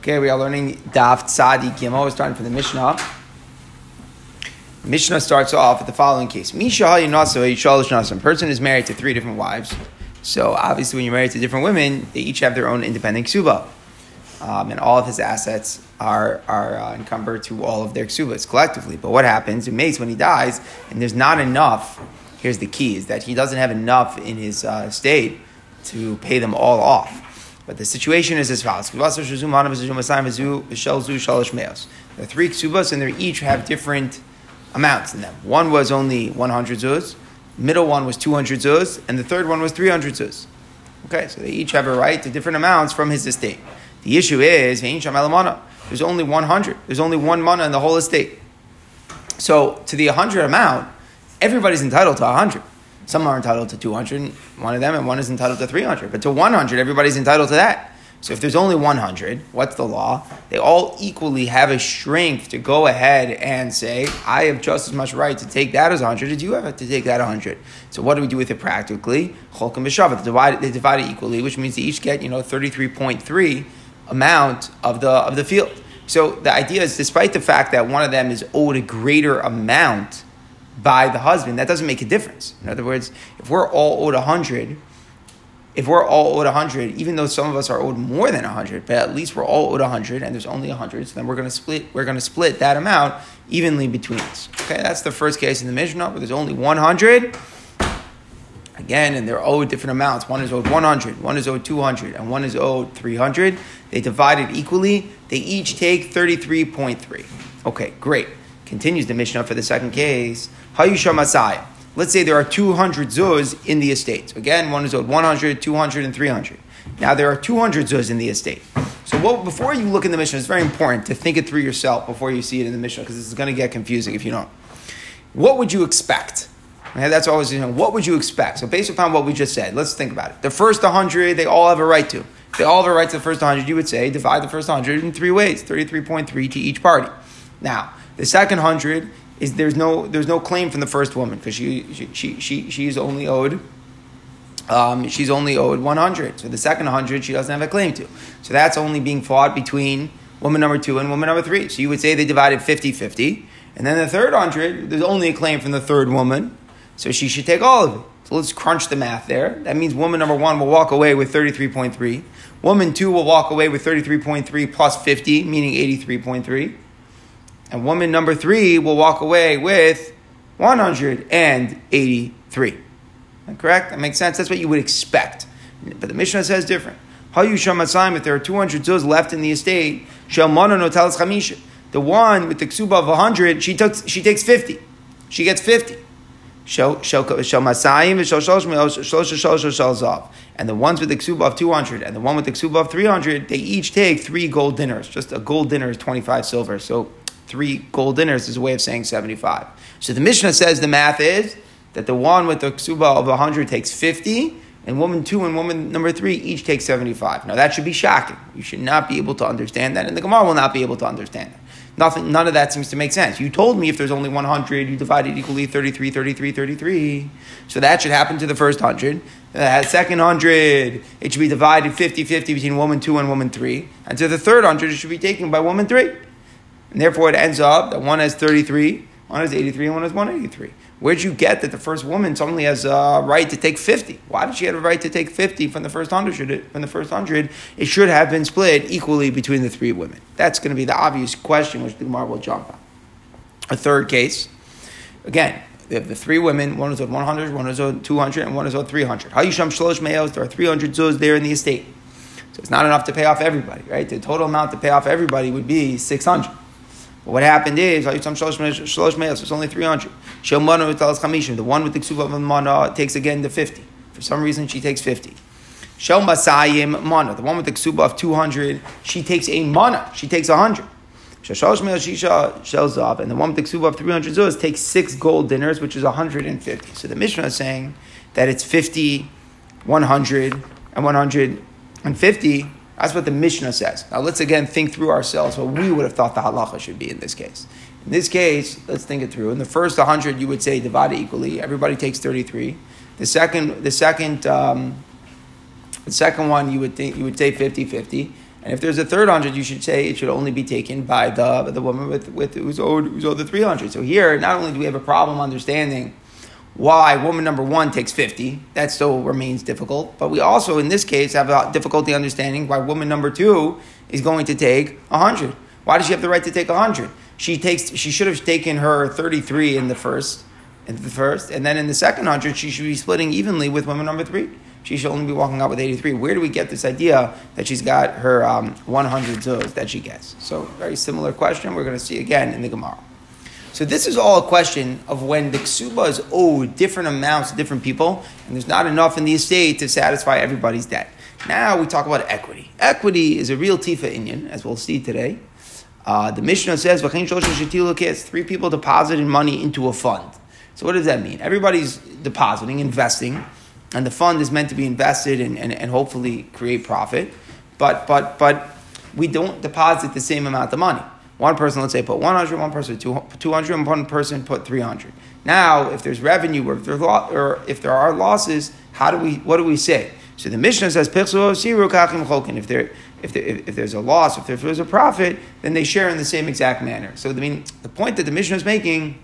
Okay, we are learning Daf Tzadi Gimel. We're starting from the Mishnah. Mishnah starts off with the following case. Misha A person is married to three different wives. So obviously when you're married to different women, they each have their own independent ksuba. Um, and all of his assets are, are uh, encumbered to all of their ksubas collectively. But what happens in Mace when he dies, and there's not enough, here's the key, is that he doesn't have enough in his uh, estate to pay them all off. But the situation is as follows. There are three ksubas, and they each have different amounts in them. One was only 100 zuz, middle one was 200 zuz, and the third one was 300 zuz. Okay, so they each have a right to different amounts from his estate. The issue is, there's only 100. There's only one mana in the whole estate. So to the 100 amount, everybody's entitled to 100. Some are entitled to 200, one of them, and one is entitled to 300. But to 100, everybody's entitled to that. So if there's only 100, what's the law? They all equally have a strength to go ahead and say, I have just as much right to take that as 100 as you have to take that 100. So what do we do with it practically? Cholkim b'shavat. They divide, they divide it equally, which means they each get, you know, 33.3 amount of the, of the field. So the idea is, despite the fact that one of them is owed a greater amount, by the husband, that doesn't make a difference. In other words, if we're all owed 100, if we're all owed 100, even though some of us are owed more than 100, but at least we're all owed 100 and there's only 100, so then we're going to split we're going to split that amount evenly between us. Okay, that's the first case in the Mishnah, where there's only 100. Again, and they're owed different amounts. One is owed 100, one is owed 200, and one is owed 300. They divide it equally. They each take 33.3. Okay, great. Continues the Mishnah for the second case. Hayusha Masaya. Let's say there are 200 zuz in the estate. So again, one is owed 100, 200, and 300. Now there are 200 zuz in the estate. So what, before you look in the Mishnah, it's very important to think it through yourself before you see it in the Mishnah, because this is going to get confusing if you don't. What would you expect? Okay, that's always you know, what would you expect? So based upon what we just said, let's think about it. The first 100, they all have a right to. they all have a right to the first 100. You would say divide the first 100 in three ways, 33.3 to each party. Now, the second 100 is there's no there's no claim from the first woman because she, she she she she's only owed um, she's only owed 100 so the second 100 she doesn't have a claim to. So that's only being fought between woman number two and woman number three. So you would say they divided 50-50 and then the third 100 there's only a claim from the third woman. So she should take all of it. So let's crunch the math there. That means woman number one will walk away with 33.3 woman two will walk away with 33.3 plus 50 meaning 83.3 and woman number three will walk away with 183. Correct? That makes sense. That's what you would expect. But the Mishnah says different. If there are 200 zuz left in the estate, the one with the ksuba of 100, she, took, she takes 50. She gets 50. And the ones with the ksuba of 200 and the one with the ksuba of 300, they each take three gold dinars. Just a gold dinar is 25 silver. So three gold dinars is a way of saying 75. So the Mishnah says the math is that the one with the ksuba of 100 takes 50, and woman two and woman number three each take 75. Now that should be shocking. You should not be able to understand that, and the Gemara will not be able to understand that. Nothing, none of that seems to make sense. You told me if there's only 100, you divide it equally 33, 33, 33. So that should happen to the first 100. The uh, second 100, it should be divided 50 50 between woman 2 and woman 3. And to the third 100, it should be taken by woman 3. And therefore, it ends up that one has 33, one has 83, and one has 183. Where'd you get that the first woman suddenly has a right to take 50? Why did she have a right to take 50 from the first 100? From the first 100, it should have been split equally between the three women. That's going to be the obvious question which the Gemara will jump on. A third case, again, they have the three women, one is owed 100, one is owed 200, and one is owed 300. Hayusham Shlosh Meos, there are 300 zuz there in the estate. So it's not enough to pay off everybody, right? The total amount to pay off everybody would be 600. What happened is, it's only 300. The one with the ksuba of mana uh, takes again the 50. For some reason, she takes 50. Shel Masayim mana, the one with the ksuba of 200, she takes a mana, she takes 100. Shashalosh Me'el Shisha shells up, and the one with the ksuba of 300 zuz takes six gold dinars, which is 150. So the Mishnah is saying that it's 50, 100, and 150 that's what the Mishnah says. Now let's again think through ourselves what we would have thought the halacha should be in this case. In this case, let's think it through. In the first 100, you would say divide equally. Everybody takes 33. The second, the second, um, the second one, you would think you would say 50-50. And if there's a third hundred, you should say it should only be taken by the the woman with, with who's owed who's owed the three hundred. So here, not only do we have a problem understanding why woman number one takes 50, that still remains difficult. But we also, in this case, have a difficulty understanding why woman number two is going to take 100. Why does she have the right to take 100? She takes, she should have taken her 33 in the first, in the first, and then in the second 100, she should be splitting evenly with woman number three. She should only be walking out with 83. Where do we get this idea that she's got her um, 100 zuz that she gets? So, very similar question. We're going to see again in the Gemara. So this is all a question of when the ksuba is owed different amounts to different people, and there's not enough in the estate to satisfy everybody's debt. Now we talk about equity. Equity is a real tifa inyan, as we'll see today. Uh, the Mishnah says, three people deposited money into a fund. So what does that mean? Everybody's depositing, investing, and the fund is meant to be invested and, and, and hopefully create profit. But, but, but we don't deposit the same amount of money. One person, let's say, put 100, one person 200, and one person put 300. Now, if there's revenue or if, there, or if there are losses, how do we, what do we say? So the Mishnah says, if, there, if, there, if there's a loss, if there's a profit, then they share in the same exact manner. So the, mean, the point that the Mishnah is making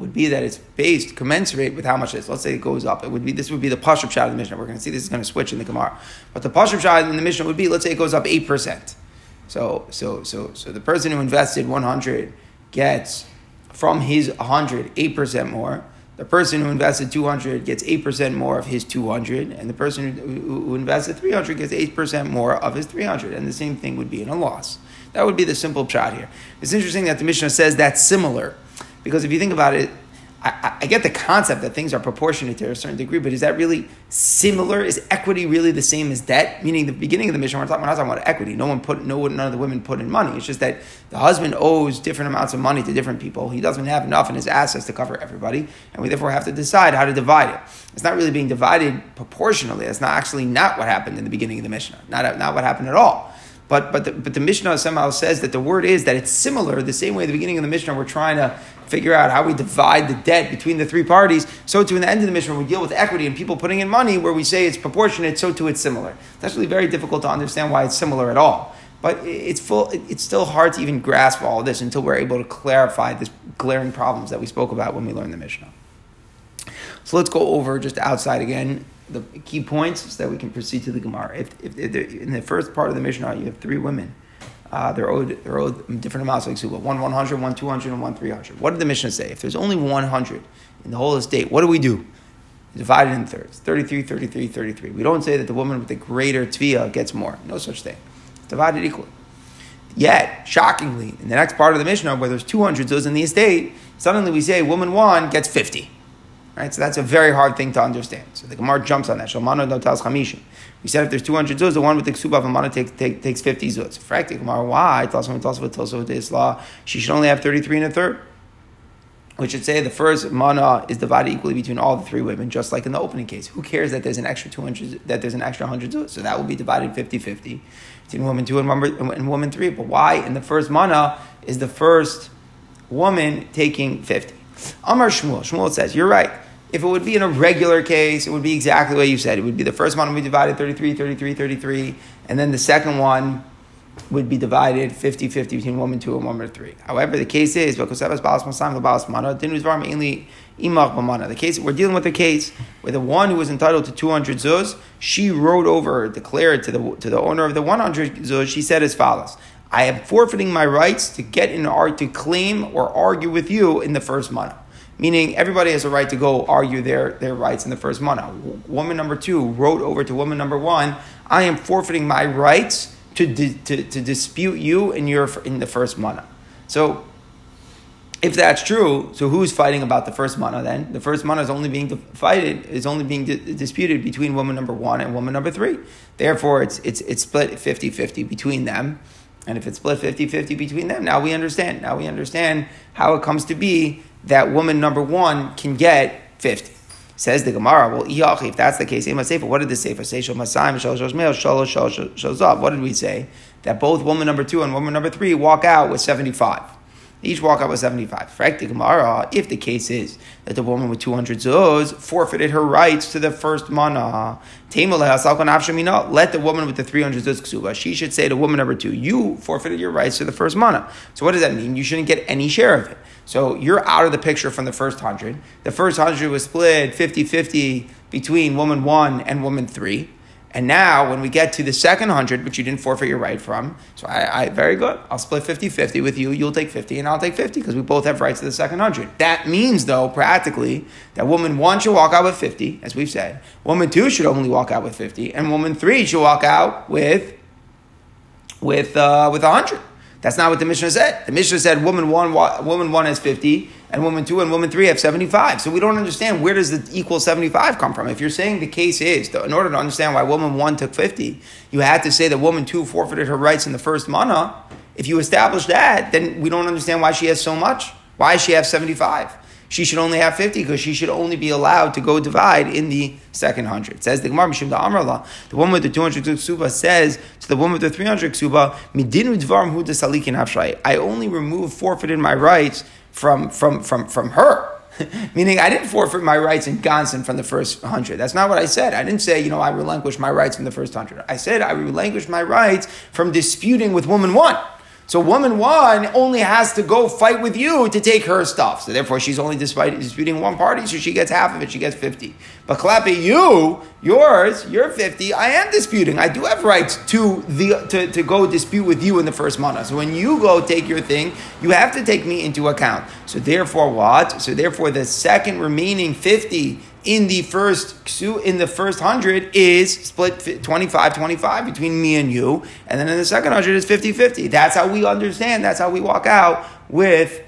would be that it's based commensurate with how much it is. Let's say it goes up. It would be this would be the pashut pshat of the Mishnah. We're going to see this is going to switch in the Gemara. But the pashut pshat in the Mishnah would be, let's say it goes up eight percent. So, so, so, so the person who invested 100 gets from his 100 8% more. The person who invested 200 gets 8% more of his 200, and the person who, who invested 300 gets 8% more of his 300. And the same thing would be in a loss. That would be the simple shot here. It's interesting that the Mishnah says that's similar, because if you think about it, I, I, get the concept that things are proportionate to a certain degree, but is that really similar? Is equity really the same as debt? Meaning, the beginning of the Mishnah, we're talking, we're not talking about equity. No one put, no, none of the women put in money. It's just that the husband owes different amounts of money to different people. He doesn't have enough in his assets to cover everybody, and we therefore have to decide how to divide it. It's not really being divided proportionally. It's not actually not what happened in the beginning of the Mishnah. Not, not what happened at all. But but the, but the Mishnah somehow says that the word is that it's similar. The same way at the beginning of the Mishnah we're trying to figure out how we divide the debt between the three parties. So to in the end of the Mishnah, we deal with equity and people putting in money, where we say it's proportionate, so too it's similar. It's actually very difficult to understand why it's similar at all. But it's full. It's still hard to even grasp all this until we're able to clarify this glaring problems that we spoke about when we learned the Mishnah. So let's go over just outside again the key points so that we can proceed to the Gemara. If, if, if in the first part of the Mishnah you have three women, uh, they're owed they're owed different amounts of ksuba. One 100, one 200, and one 300. What did the Mishnah say? If there's only 100 in the whole estate, what do we do? Divided in thirds 33, 33, 33. We don't say that the woman with the greater tvia gets more. No such thing. Divided equally. Yet, shockingly, in the next part of the Mishnah, where there's 200 zuz in the estate, suddenly we say woman one gets 50. Right? So that's a very hard thing to understand. So the Gemara jumps on that. Shalmano no tells chamishim. We said if there's 200 zuz, the one with the ksuba of Amana take, take, takes 50 zuz. Frankly, Gemara, why? Tells him this law. She should only have 33 and a third. Which should say the first mana is divided equally between all the three women, just like in the opening case. Who cares that there's an extra 200, that there's an extra 100 zuz? So that will be divided 50-50 between woman two and woman, and woman three. But why in the first mana is the first woman taking 50? Amar Shmuel. Shmuel says, you're right. If it would be in a regular case, it would be exactly what you said. It would be the first one would be divided 33, 33, 33, and then the second one would be divided 50-50 between woman two and woman three. However, the case is the case we're dealing with a case where the one who was entitled to 200 zuz, she wrote over, declared to the to the owner of the 100 zuz, she said as follows. I am forfeiting my rights to get in art to claim or argue with you in the first month meaning everybody has a right to go argue their, their rights in the first mana. Woman number two wrote over to woman number one, I am forfeiting my rights to, di- to, to dispute you in, your, in the first mana. So, if that's true, so who's fighting about the first mana then? The first mana is only being fighted is only being di- disputed between woman number one and woman number three. Therefore, it's, it's, it's split 50-50 between them. And if it's split 50-50 between them, now we understand. Now we understand how it comes to be that woman number one can get 50. Says the Gemara, well, if that's the case, what did the Sefer say? What did we say? That both woman number two and woman number three walk out with 75. Each walk with 75. If the case is that the woman with 200 zuz forfeited her rights to the first mana, let the woman with the 300 zuz ksuba, she should say to woman number two, you forfeited your rights to the first mana. So what does that mean? You shouldn't get any share of it. So you're out of the picture from the first 100. The first 100 was split 50 50 between woman one and woman three. And now, when we get to the second hundred, which you didn't forfeit your right from, so I, I very good. I'll split 50 50 with you. You'll take 50 and I'll take 50 because we both have rights to the second hundred. That means, though, practically, that woman one should walk out with 50, as we've said. Woman two should only walk out with 50. And woman three should walk out with, with, uh, with 100. That's not what the Mishnah said. The Mishnah said woman one, woman one has 50, and woman two and woman three have 75. So we don't understand where does the equal 75 come from. If you're saying the case is, in order to understand why woman one took 50, you had to say that woman two forfeited her rights in the first mana. If you establish that, then we don't understand why she has so much. Why does she have 75? she should only have 50 because she should only be allowed to go divide in the second hundred. says the Gemara, Mishim Amrullah, the woman with the 200 ksuba says to the woman with the 300 ksuba, I only remove, forfeited my rights from, from, from, from her. Meaning, I didn't forfeit my rights in Gonson from the first hundred. That's not what I said. I didn't say, you know, I relinquished my rights from the first hundred. I said I relinquished my rights from disputing with woman one. So woman one only has to go fight with you to take her stuff. So therefore, she's only disputing one party, so she gets half of it. She gets fifty. But clapping you, yours, you're fifty. I am disputing. I do have rights to the to, to go dispute with you in the first mana. So when you go take your thing, you have to take me into account. So therefore, what? So therefore, the second remaining fifty in the first in the first hundred is split 25 25 between me and you and then in the second hundred is 50 50 that's how we understand that's how we walk out with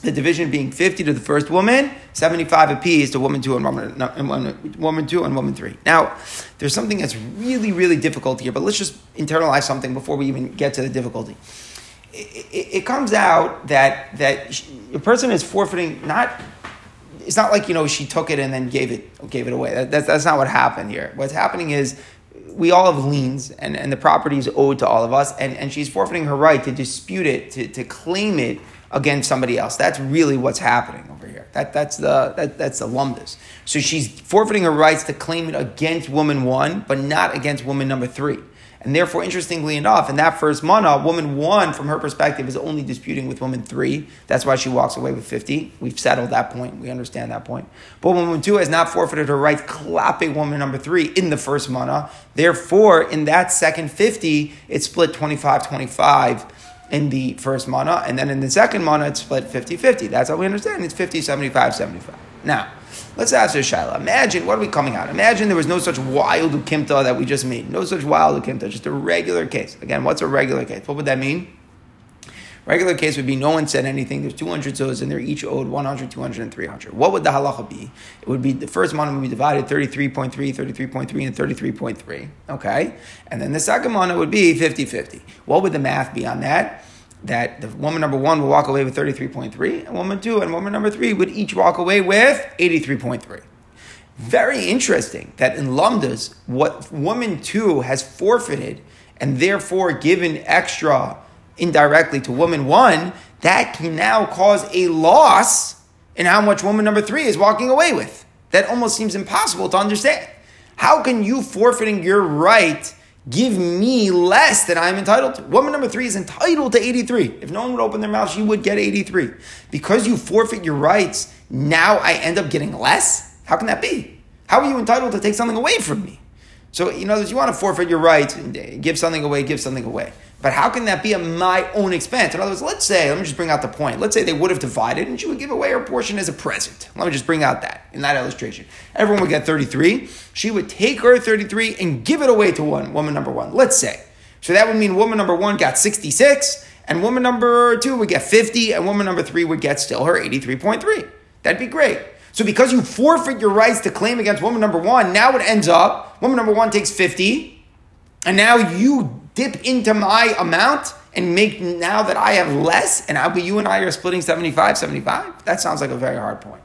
the division being 50 to the first woman 75 apiece to woman two and woman, and woman two and woman three. Now there's something that's really really difficult here but let's just internalize something before we even get to the difficulty. It, it, it comes out that that a person is forfeiting not it's not like you know she took it and then gave it gave it away. That, that's, that's not what happened here. What's happening is we all have liens and, and the property is owed to all of us, and, and she's forfeiting her right to dispute it, to, to claim it against somebody else. That's really what's happening over here. That, that's the that, that's the lumbus. So she's forfeiting her rights to claim it against woman one, but not against woman number three. And therefore, interestingly enough, in that first mana, woman one, from her perspective, is only disputing with woman three. That's why she walks away with 50. We've settled that point. We understand that point. But woman two has not forfeited her right, clapping woman number three in the first mana. Therefore, in that second 50, it's split 25 25 in the first mana. And then in the second mana, it's split 50 50. That's how we understand It's 50 75 75. Now, Let's ask a Shaila. Imagine, what are we coming out? Imagine there was no such wild ukimta that we just made. No such wild ukimta, just a regular case. Again, what's a regular case? What would that mean? Regular case would be no one said anything. There's 200 zuz and they're each owed 100, 200, and 300. What would the halacha be? It would be the first mana would be divided 33.3, 33.3, and 33.3. Okay? And then the second mana would be 50 50. What would the math be on that? That the woman number one will walk away with 33.3, and woman two and woman number three would each walk away with 83.3. Very interesting that in Lumdas, what woman two has forfeited and therefore given extra indirectly to woman one, that can now cause a loss in how much woman number three is walking away with. That almost seems impossible to understand. How can you forfeiting your right give me less than I'm entitled to. Woman number three is entitled to 83. If no one would open their mouth, she would get 83. Because you forfeit your rights, now I end up getting less? How can that be? How are you entitled to take something away from me? So, you know, that you want to forfeit your rights, give something away, give something away. But how can that be at my own expense? In other words, let's say, let me just bring out the point. Let's say they would have divided and she would give away her portion as a present. Let me just bring out that in that illustration. Everyone would get 33. She would take her 33 and give it away to one, woman number one. Let's say. So that would mean woman number one got 66, and woman number two would get 50, and woman number three would get still her 83.3. That'd be great. So because you forfeit your rights to claim against woman number one, now it ends up woman number one takes 50, and now you dip into my amount and make now that I have less, and I'll be you and I are splitting 75, 75? That sounds like a very hard point.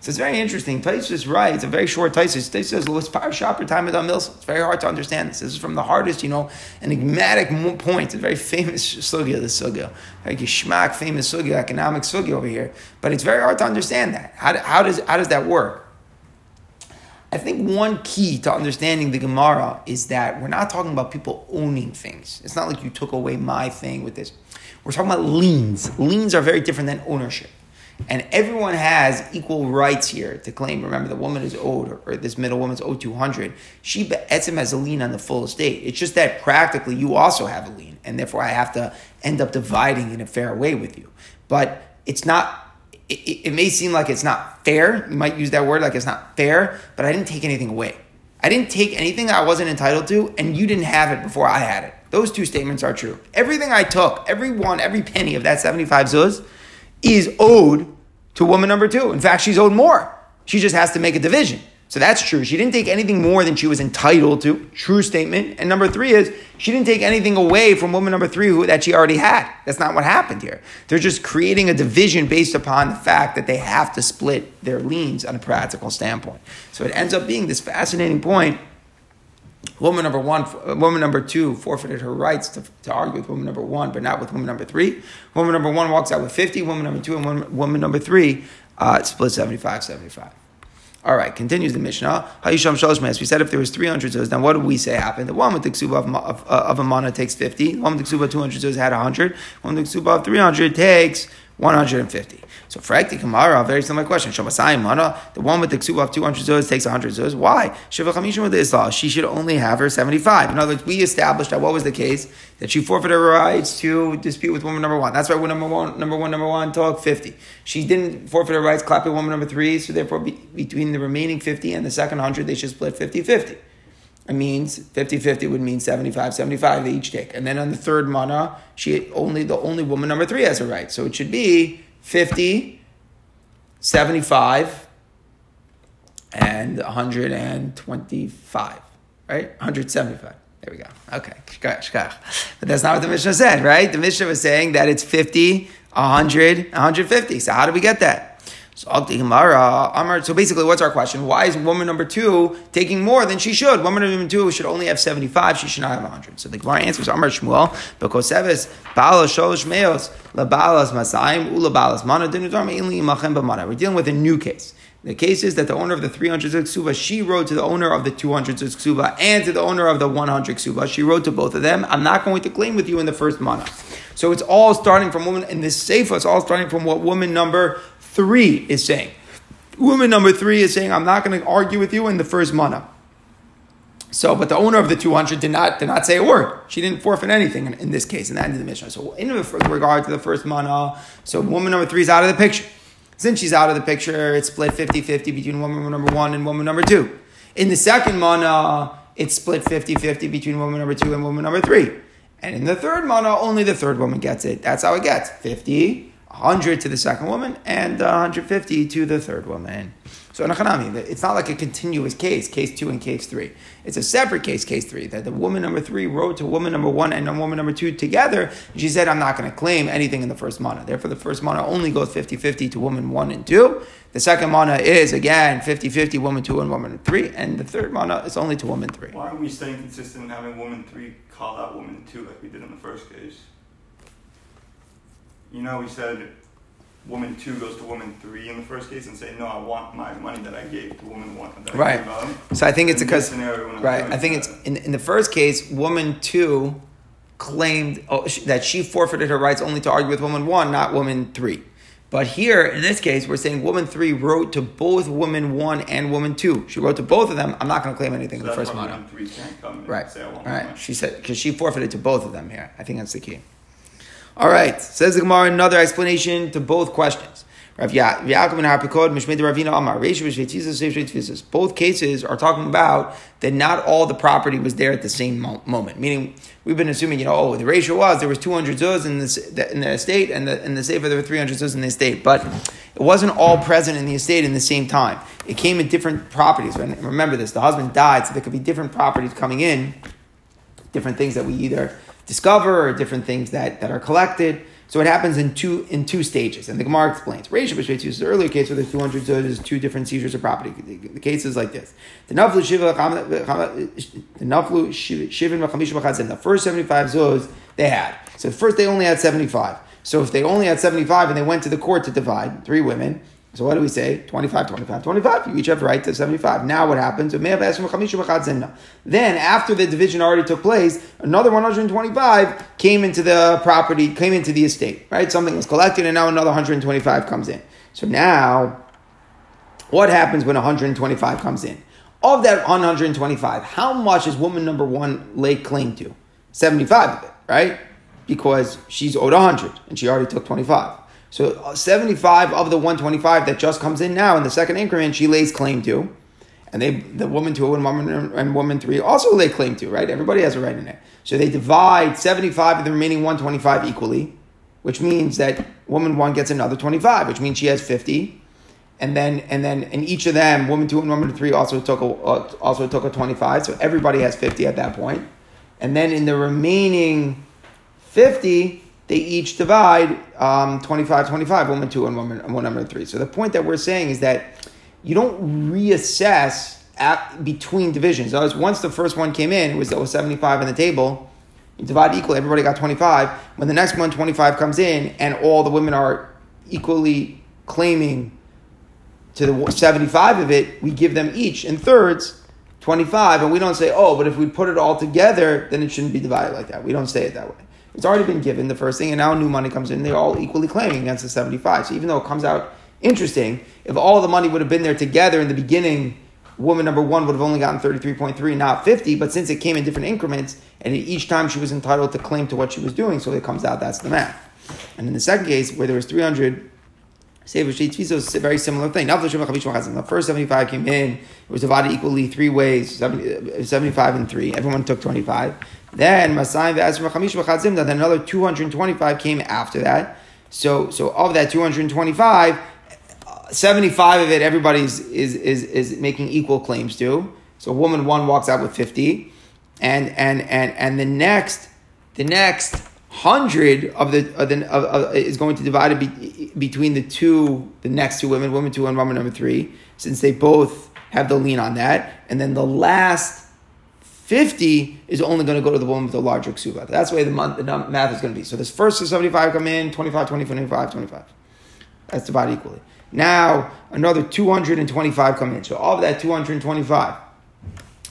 So it's very interesting. Taisus right. It's a very short Taisus. Taisus says, "Let's power shopper time of Milsa." It's very hard to understand this. This is from the hardest, you know, enigmatic point. It's a very famous sugya, the sugya, very geschmack, famous sugya, economic sugya over here. But it's very hard to understand that. How, how does how does that work? I think one key to understanding the Gemara is that we're not talking about people owning things. It's not like you took away my thing with this. We're talking about liens. Liens are very different than ownership. And everyone has equal rights here to claim. Remember, the woman is owed, or this middle woman's owed 200. She etzim has a lien on the full estate. It's just that practically you also have a lien, and therefore I have to end up dividing in a fair way with you. But it's not it, it, may seem like it's not fair. You might use that word like it's not fair, but I didn't take anything away. I didn't take anything I wasn't entitled to, and you didn't have it before I had it. Those two statements are true. Everything I took, every one, every penny of that 75 zuz is owed to woman number two. In fact, she's owed more. She just has to make a division. So that's true. She didn't take anything more than she was entitled to. True statement. And number three is she didn't take anything away from woman number three who, that she already had. That's not what happened here. They're just creating a division based upon the fact that they have to split their liens on a practical standpoint. So it ends up being this fascinating point. Woman number one, woman number two forfeited her rights to, to argue with woman number one, but not with woman number three. Woman number one walks out with 50, woman number two and woman, woman number three uh, split 75 75. All right, continues the Mishnah. Hayisham We said if there was 300 zuz, then what do we say happened? The one with the ksuba of, of, uh, of a mana takes 50. The one with the ksuba of 200 zuz had 100. The one with the ksuba of 300 takes 150. So for Ekti Kamara, very similar question. Shamasai Mana, the one with the ksuba of 200 zuz takes 100 zuz. Why? Shiva with the Islah, she should only have her 75. In other words, we established that what was the case? That she forfeited her rights to dispute with woman number one. That's why woman number one, number one, number one talk 50. She didn't forfeit her rights clapping woman number three, so therefore be, between the remaining 50 and the second 100, they should split 50 50 it means 50-50 would mean 75-75 they each take. And then on the third mana, she only the only woman number three has a right. So it should be 50, 75, and 125. Right? 175. There we go. Okay. But that's not what the Mishnah said, right? The Mishnah was saying that it's 50, 100, 150. So how do we get that? So So basically, what's our question? Why is woman number two taking more than she should? Woman number two should only have 75, she should not have 100. So the Gemara answers, Amar Shmuel, because Masaim. We're dealing with a new case. The case is that the owner of the 300 ksuba, she wrote to the owner of the 200 ksuba and to the owner of the 100 ksuba. She wrote to both of them, I'm not going to claim with you in the first mana. So it's all starting from woman, in this sefer, it's all starting from what woman number three is saying. Woman number three is saying, I'm not going to argue with you in the first mana. So, but the owner of the 200 did not, did not say a word. She didn't forfeit anything in, in this case, in the end of the Mishnah. So, in regard to the first mana, so woman number three is out of the picture. Since she's out of the picture, it's split 50 50 between woman number one and woman number two. In the second mana, it's split 50 50 between woman number two and woman number three. And in the third mana, only the third woman gets it. That's how it gets 50 100 to the second woman and uh, 150 to the third woman. So in Achanami, it's not like a continuous case, case two and case three. It's a separate case, case three, that the woman number three wrote to woman number one and woman number two together. She said, I'm not going to claim anything in the first mana. Therefore, the first mana only goes 50 50 to woman one and two. The second mana is, again, 50 50, woman two and woman three. And the third mana is only to woman three. Why aren't we staying consistent in having woman three call out woman two like we did in the first case? You know, we said woman two goes to woman three in the first case and say, no, I want my money that I gave to woman one. right. So I think it's because, right, I think it's, in, in the first case, woman two claimed oh, that she forfeited her rights only to argue with woman one, not woman three. But here, in this case, we're saying woman three wrote to both woman one and woman two. She wrote to both of them. I'm not going to claim anything so in the first one. Right. right. She said because she forfeited to both of them here. I think that's the key. All right, says the Gemara, another explanation to both questions. Both cases are talking about that not all the property was there at the same moment. Meaning, we've been assuming, you know, oh, the ratio was there was 200 zuz in the, in the estate, and the, in the sefer there were 300 zuz in the estate. But it wasn't all present in the estate in the same time. It came in different properties. Remember this, the husband died, so there could be different properties coming in, different things that we either discover or different things that, that are collected. So it happens in two in two stages, and the Gemara explains. Reish b'shvei is the earlier case where there's 200 so there's two different seizures of property. The, the case is like this: the naflu shiva the naflu. The first 75 zuz they had. So first they only had 75. So if they only had 75 and they went to the court to divide, three women, so what do we say? 25, 25, 25. You each have right to 75. Now what happens? Then after the division already took place, another 125 came into the property, came into the estate, right? Something was collected and now another 125 comes in. So now, what happens when 125 comes in? Of that 125, how much is woman number one lay claim to? 75 of it, right? Because she's owed 100 and she already took 25. So uh, 75 of the 125 that just comes in now in the second increment, she lays claim to. And they, the woman two and woman and woman three also lay claim to, right? Everybody has a right in it. So they divide 75 of the remaining 125 equally, which means that woman one gets another 25, which means she has 50. And then, and then, in each of them, woman two and woman three also took a, uh, also took a 25. So everybody has 50 at that point. And then in the remaining 50, they each divide um, 25, 25, woman two and woman, one number three. So the point that we're saying is that you don't reassess at, between divisions. Otherwise, once the first one came in, it was, it was 75 on the table, you divide equally, everybody got 25. When the next one, 25 comes in, and all the women are equally claiming to the 75 of it, we give them each in thirds 25, and we don't say, oh, but if we put it all together, then it shouldn't be divided like that. We don't say it that way. It's already been given the first thing, and now new money comes in. They're all equally claiming against the 75. So even though it comes out interesting, if all the money would have been there together in the beginning, woman number one would have only gotten 33.3, not 50. But since it came in different increments, and each time she was entitled to claim to what she was doing, so it comes out that's the math. And in the second case, where there was 300 Sefer Tfiso is a very similar thing. The first 75 came in, it was divided equally three ways uh, 75 and 3. Everyone took 25. Then Masayim v'Azim then another 225 came after that. So, so of that 225, 75 of it, everybody's is, is, is making equal claims to. So woman one walks out with 50. And, and, and, and the next, the next hundred of the, of the of, is going to divide it be, between the two, the next two women, woman two and woman number three, since they both have the lien on that, and then the last fifty is only going to go to the woman with the larger ksuba. That's the way the, month, the math is going to be. So this first is seventy five come in, 25, 20, 25, 25. That's divided equally. Now another two hundred and twenty five come in. So of that two hundred and twenty five.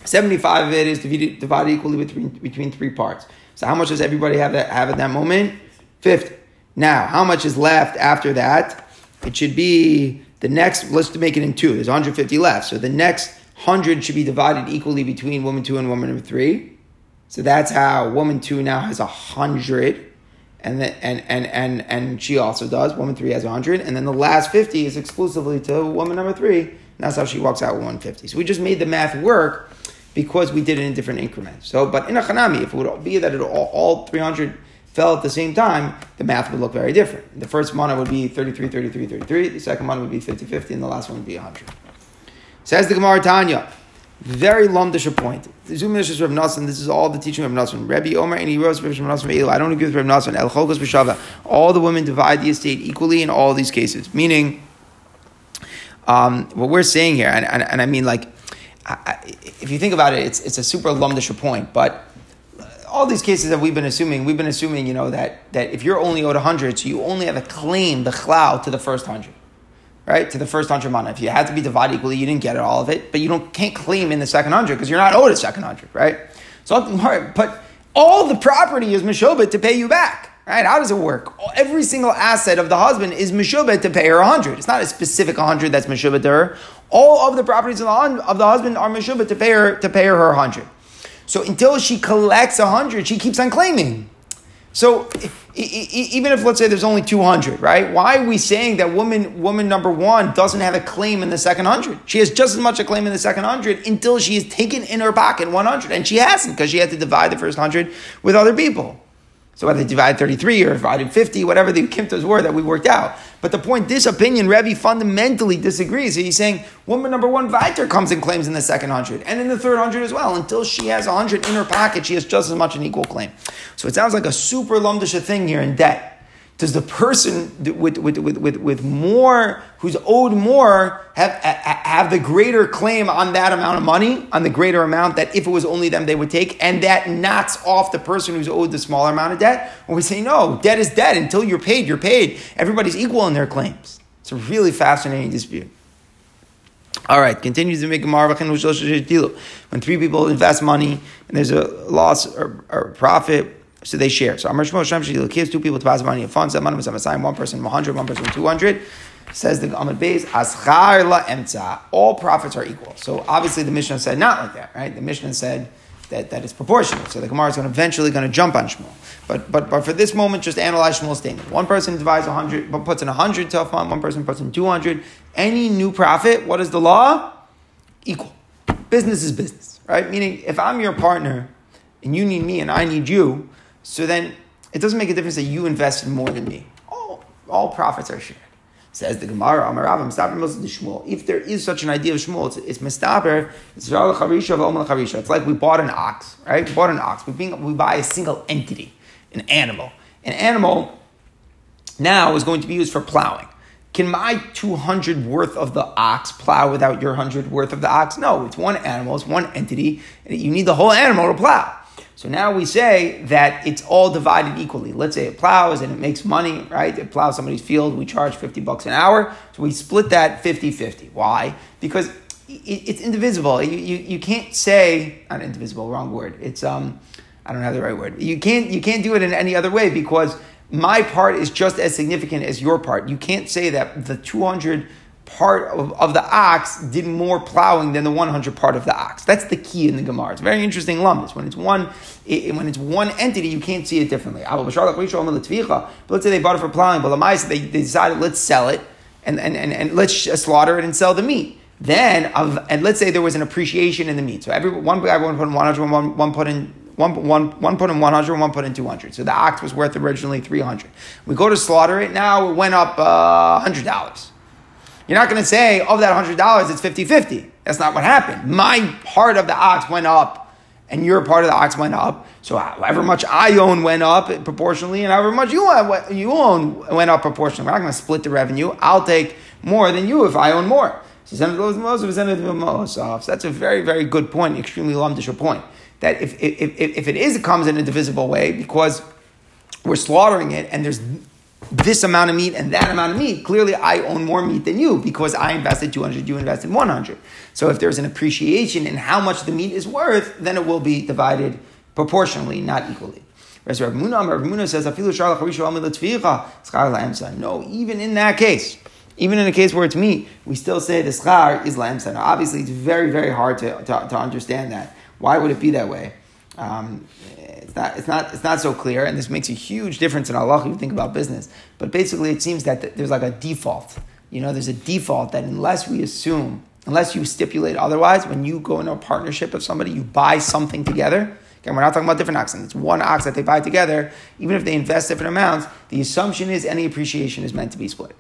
75 of it is divided, divided equally between, between three parts. So how much does everybody have that have at that moment? 50. Now, how much is left after that? It should be the next, let's make it in two. There's 150 left. So the next 100 should be divided equally between woman two and woman number three. So that's how woman two now has a 100. And, then, and, and, and, and she also does. Woman three has 100. And then the last 50 is exclusively to woman number three. And that's how she walks out with 150. So we just made the math work because we did it in different increments. So, but in a Hanami, if it would be that it all, all 300 fell at the same time, the math would look very different. The first mana would be 33, 33, 33. The second mana would be 50, 50. And the last one would be 100. Says the Gemara Tanya. Very lumdish point. Zumish is Rav Nassan. This is all the teaching of Rav Nassan. Rabbi Omer and he rose Rav Nassan. I don't agree with Rav Nassan. El Chogas B'Shava. All the women divide the estate equally in all these cases. Meaning, um, what we're saying here, and, and, and I mean like, If you think about it, it's, it's a super lumdish point, but all these cases that we've been assuming, we've been assuming, you know, that, that if you're only owed 100, so you only have a claim, the cloud, to the first 100, right? To the first 100 mana. If you had to be divided equally, you didn't get all of it, but you don't, can't claim in the second 100 because you're not owed a second 100, right? So, but all the property is Meshobet to pay you back. Right? How does it work? Every single asset of the husband is meshubet to pay her a hundred. It's not a specific hundred that's meshubet to her. All of the properties of the, husband are meshubet to pay her to pay her her hundred. So until she collects a hundred, she keeps on claiming. So even if let's say there's only 200, right? Why are we saying that woman woman number 1 doesn't have a claim in the second 100? She has just as much a claim in the second 100 until she has taken in her pocket 100 and she hasn't because she had to divide the first 100 with other people. So whether they divided 33 or divided 50, whatever the kimtas were that we worked out. But the point, this opinion, Rebbe fundamentally disagrees. He's saying woman number one, Viter, comes and claims in the second hundred and in the third hundred as well. Until she has a hundred in her pocket, she has just as much an equal claim. So it sounds like a super lumdisha thing here in debt. Does the person with, with, with, with, more, who's owed more, have, have the greater claim on that amount of money, on the greater amount that if it was only them they would take, and that knocks off the person who's owed the smaller amount of debt? Or we say, no, debt is debt. Until you're paid, you're paid. Everybody's equal in their claims. It's a really fascinating dispute. All right, continues to make a marvachin deal. When three people invest money and there's a loss or, or profit, so they share. So Amar Shmuel Shem gives two people to pass money. in Funds that money was assigned one person 100, one person 200. Says the Amad Beis, Aschar la emtza. All profits are equal. So obviously the Mishnah said not like that, right? The Mishnah said that, that it's proportional. So the Gemara is going to eventually going to jump on Shmuel. But, but, but for this moment, just analyze Shmuel's statement. One person divides 100, but puts in 100 to a fund, one person puts in 200. Any new profit, what is the law? Equal. Business is business, right? Meaning, if I'm your partner and you need me and I need you, so then it doesn't make a difference that you invested more than me. All, all profits are shared. Says the Gemara, If there is such an idea of Shmuel, it's, it's it's charisha It's like we bought an ox, right? We bought an ox. We, being, we buy a single entity, an animal. An animal now is going to be used for plowing. Can my 200 worth of the ox plow without your 100 worth of the ox? No, it's one animal, it's one entity, and you need the whole animal to plow. So now we say that it's all divided equally. Let's say it plows and it makes money, right? It plows somebody's field, we charge 50 bucks an hour. So we split that 50 50. Why? Because it's indivisible. You, you, you can't say, not indivisible, wrong word. It's, um, I don't have the right word. You can't, you can't do it in any other way because my part is just as significant as your part. You can't say that the 200 part of, of, the ox did more plowing than the 100 part of the ox. That's the key in the Gemara. It's very interesting lumbus. When it's one, it, when it's one entity, you can't see it differently. But let's say they bought it for plowing, but they, they decided let's sell it and, and, and, and let's slaughter it and sell the meat. Then, of, and let's say there was an appreciation in the meat. So every one guy one put in 100, one, one put in one, one, one put in 100, one put in 200. So the ox was worth originally 300. We go to slaughter it, now it went up uh, $100. You're not going to say, of that $100, it's 50 50. That's not what happened. My part of the ox went up, and your part of the ox went up. So however much I own went up proportionally, and however much you, you own went up proportionally. We're not going to split the revenue. I'll take more than you if I own more. So that's a very, very good point, extremely lumdish point. That if, if, if it is, it comes in a divisible way because we're slaughtering it and there's this amount of meat and that amount of meat, clearly I own more meat than you because I invested 200, you invested 100. So if there's an appreciation in how much the meat is worth, then it will be divided proportionally, not equally. Whereas Rav Muna, Rav Muna says, No, even in that case, even in a case where it's meat, we still say the schar is la'emsa. Now, obviously, it's very, very hard to, to, to understand that. Why would it be that way? Um, not, it's, not, it's not so clear, and this makes a huge difference in Allah if you think about business. But basically, it seems that there's like a default. You know, there's a default that unless we assume, unless you stipulate otherwise, when you go into a partnership of somebody, you buy something together. Again, we're not talking about different oxen. It's one ox that they buy together. Even if they invest different amounts, the assumption is any appreciation is meant to be split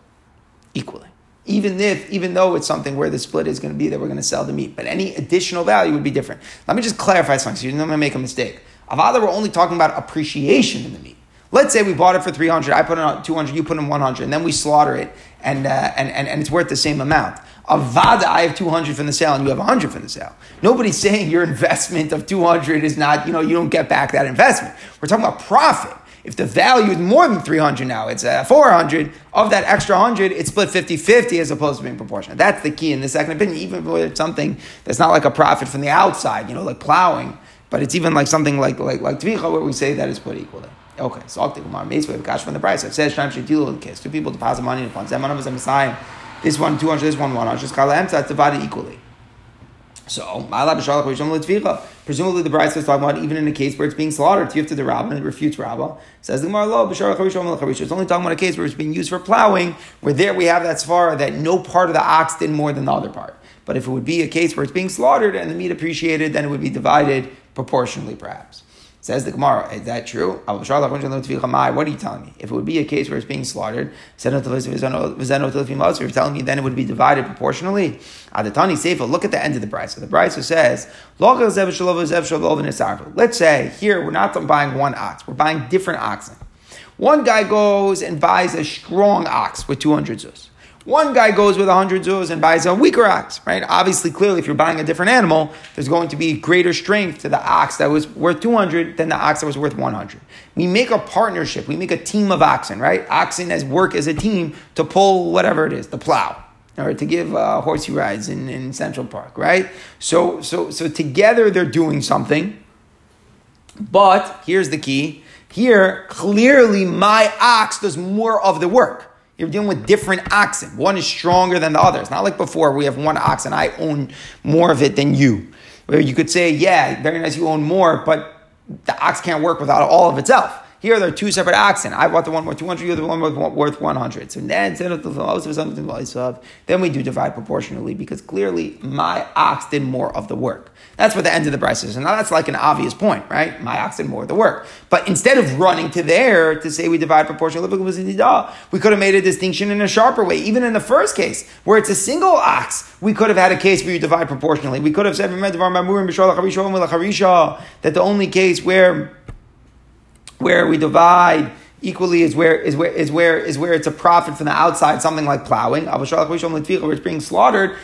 equally. Even if, even though it's something where the split is going to be that we're going to sell the meat, but any additional value would be different. Let me just clarify something so you don't make a mistake. Avada, we're only talking about appreciation in the meat. Let's say we bought it for 300, I put in 200, you put in 100, and then we slaughter it, and, uh, and, and, and it's worth the same amount. Avada, I have 200 from the sale, and you have 100 from the sale. Nobody's saying your investment of 200 is not, you know, you don't get back that investment. We're talking about profit. If the value is more than 300 now, it's uh, 400, of that extra 100, it's split 50 50 as opposed to being proportional. That's the key in the second opinion, even if it's something that's not like a profit from the outside, you know, like plowing but it's even like something like like like tvicha where we say that is put equally. Okay, so I'll take Gemara Mace with cash from the Braisa. It says Sham Shetilu kiss. Two people deposit money in funds. Zeman of a Messiah. This one two hundred. This one one hundred. Just Kala emsa. It's divided equally. So, presumably the Braisa is talking about even in a case where it's being slaughtered, you have to the Rabbah and it refutes. Says the Gemara, it's only talking about a case where it's being used for plowing, where there we have that svara that no part of the ox did more than the other part. But if it would be a case where it's being slaughtered and the meat appreciated, then it would be divided proportionally, perhaps. Says the Gemara, is that true? What are you telling me? If it would be a case where it's being slaughtered, you're telling me then it would be divided proportionally. Adatani Sefer, look at the end of the Braisa. So the Braisa says, Let's say here we're not buying one ox, we're buying different oxen. One guy goes and buys a strong ox with 200 zuz. One guy goes with 100 zuz and buys a weaker ox, right? Obviously, clearly, if you're buying a different animal, there's going to be greater strength to the ox that was worth 200 than the ox that was worth 100. We make a partnership. We make a team of oxen, right? Oxen as work as a team to pull whatever it is, the plow or to give uh, horsey rides in, in Central Park, right? So, so, so together they're doing something. But here's the key. Here, clearly my ox does more of the work. You're dealing with different oxen. One is stronger than the other. It's not like before we have one ox and I own more of it than you. Where you could say, yeah, very nice, you own more, but the ox can't work without all of itself. Here there are two separate oxen. I bought the one worth 200, you're the one worth 100. So then, then we do divide proportionally because clearly my ox did more of the work. That's what the end of the Braisa is. And now that's like an obvious point, right? My ox did more of the work. But instead of running to there to say we divide proportionally, we could have made a distinction in a sharper way. Even in the first case, where it's a single ox, we could have had a case where you divide proportionally. We could have said that the only case where where we divide equally is where is where is where is where it's a profit from the outside, something like plowing. Where it's being slaughtered,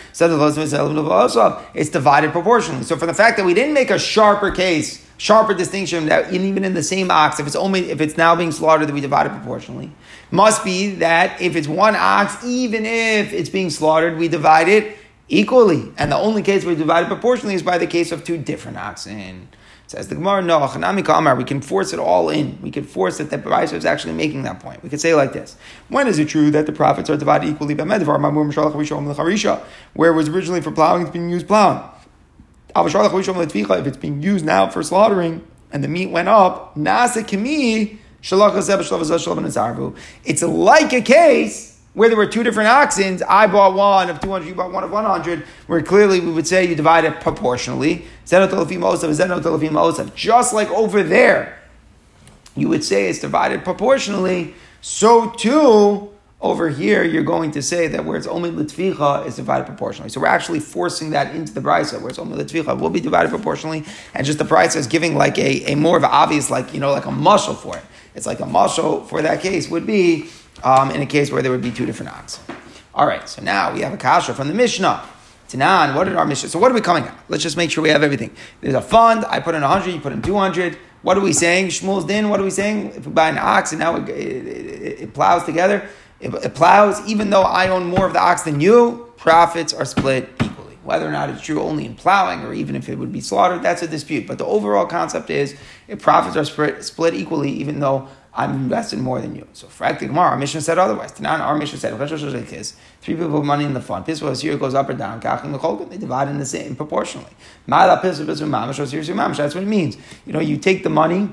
it's divided proportionally. So for the fact that we didn't make a sharper case, sharper distinction that even in the same ox, if it's only if it's now being slaughtered, that we divide it proportionally, must be that if it's one ox, even if it's being slaughtered, we divide it equally. And the only case we divide it proportionally is by the case of two different oxen. Says the Gemara, no, we can force it all in. We can force it the Baraisa is actually making that point. We could say like this. When is it true that the profits are divided equally by Medvar, where it was originally for plowing, it's being used plowing? If it's being used now for slaughtering and the meat went up, it's like a case where there were two different oxen, I bought one of 200, you bought one of 100, where clearly we would say you divide it proportionally. Just like over there, you would say it's divided proportionally, so too, over here, you're going to say that where it's only litvicha is divided proportionally. So we're actually forcing that into the Braisa, where it's only litvicha will be divided proportionally, and just the Braisa is giving like a, a more of an obvious, like, you know, like a mashal for it. It's like a mashal for that case would be um, in a case where there would be two different odds. All right, so now we have a kasha from the Mishnah. Tanan, what did our Mishnah? So what are we coming at? Let's just make sure we have everything. There's a fund. I put in 100, you put in 200. What are we saying? Shmuel's din, what are we saying? If we buy an ox and now it, it, it, it plows together, it, plows, even though I own more of the ox than you, profits are split equally. Whether or not it's true only in plowing or even if it would be slaughtered, that's a dispute. But the overall concept is if profits are split, split equally, even though I'm invested more than you. So for Gemara, our Mishnah said otherwise. Tanan, our Mishnah said, three people put money in the fund. Pisva it goes up or down. They divide in the same proportionally. That's what it means. You know, you take the money,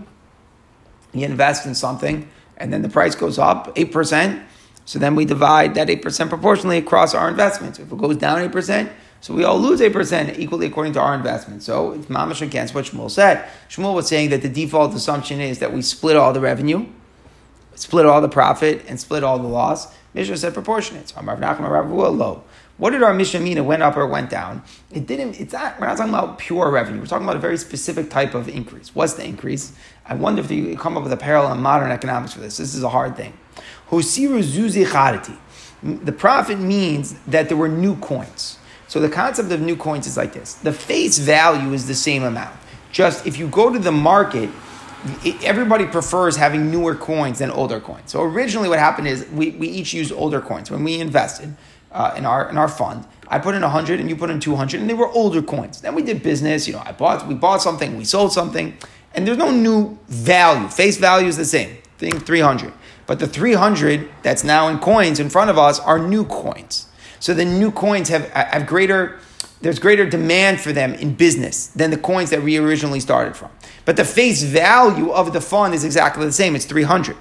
you invest in something, and then the price goes up 8%. So then we divide that 8% proportionally across our investments. If it goes down 8%, so we all lose 8% equally according to our investment. So it's mamash against what Shmuel said. Shmuel was saying that the default assumption is that we split all the revenue, split all the profit, and split all the loss. Mishnah said proportionate. So low. What did our Mishnah mean? It went up or went down? It didn't. It's not. We're not talking about pure revenue. We're talking about a very specific type of increase. What's the increase? I wonder if you come up with a parallel in modern economics for this. This is a hard thing. Hosiru zuzi. The profit means that there were new coins. So the concept of new coins is like this: the face value is the same amount. Just if you go to the market, everybody prefers having newer coins than older coins. So originally, what happened is we, we each used older coins when we invested uh, in our in our fund. I put in hundred and you put in two hundred, and they were older coins. Then we did business. You know, I bought we bought something, we sold something, and there's no new value. Face value is the same. Thing three hundred, but the three hundred that's now in coins in front of us are new coins. So the new coins have, have greater, there's greater demand for them in business than the coins that we originally started from. But the face value of the fund is exactly the same. It's 300.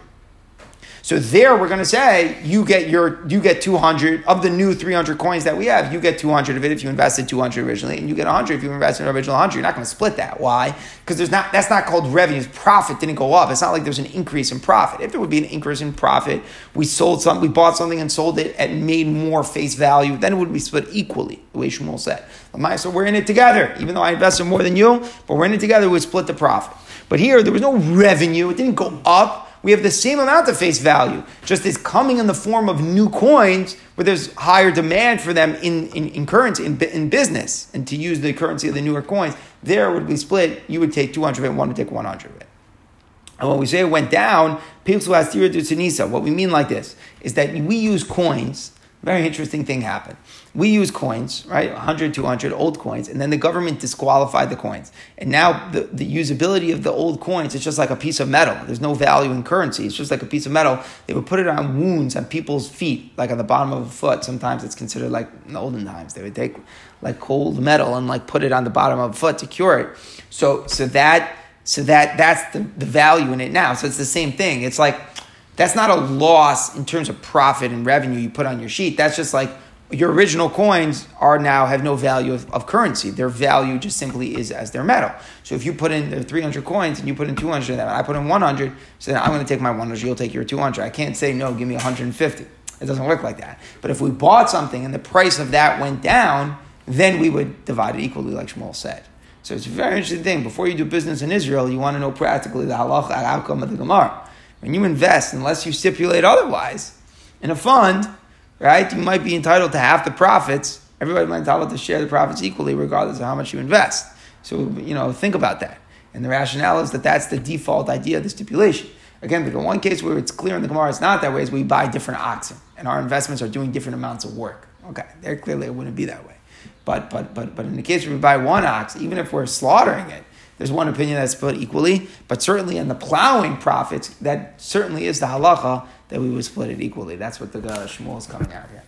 So there we're going to say you get your you get 200 of the new 300 coins that we have. You get 200 of it if you invested 200 originally, and you get 100 if you invested in original 100. You're not going to split that. Why? Because there's not that's not called revenues. Profit didn't go up. It's not like there's an increase in profit. If there would be an increase in profit, we sold something, we bought something and sold it and made more face value, then it would be split equally, the way Shmuel said. So we're in it together, even though I invested more than you, but we're in it together. We split the profit. But here there was no revenue. It didn't go up we have the same amount of face value, just it's coming in the form of new coins where there's higher demand for them in, in, in currency, in, in business, and to use the currency of the newer coins. There would be split, you would take 200 of it, one would take 100 of it. And when we say it went down, people who ask what we mean like this is that we use coins very interesting thing happened. We use coins, right? 100, 200 old coins, and then the government disqualified the coins. And now the, the usability of the old coins is just like a piece of metal. There's no value in currency. It's just like a piece of metal. They would put it on wounds on people's feet, like on the bottom of a foot. Sometimes it's considered like in the olden times. They would take like cold metal and like put it on the bottom of a foot to cure it. So, so that, so that, that's the, the value in it now. So it's the same thing. It's like, that's not a loss in terms of profit and revenue you put on your sheet. That's just like your original coins are now have no value of, of, currency. Their value just simply is as their metal. So if you put in the 300 coins and you put in 200 of them, and I put in 100, so I'm going to take my 100, you'll take your 200. I can't say, no, give me 150. It doesn't work like that. But if we bought something and the price of that went down, then we would divide it equally, like Shmuel said. So it's a very interesting thing. Before you do business in Israel, you want to know practically the halacha outcome of the Gemara. When you invest, unless you stipulate otherwise, in a fund, right, you might be entitled to half the profits. Everybody might be entitled to share the profits equally, regardless of how much you invest. So, you know, think about that. And the rationale is that that's the default idea of the stipulation. Again, the one case where it's clear in the Gemara it's not that way is we buy different oxen, and our investments are doing different amounts of work. Okay, there clearly it wouldn't be that way. But, but, but, but in the case where we buy one ox, even if we're slaughtering it, there's one opinion that's split equally, but certainly in the plowing profits, that certainly is the halacha that we would split it equally. That's what the uh, Shmuel is coming out here.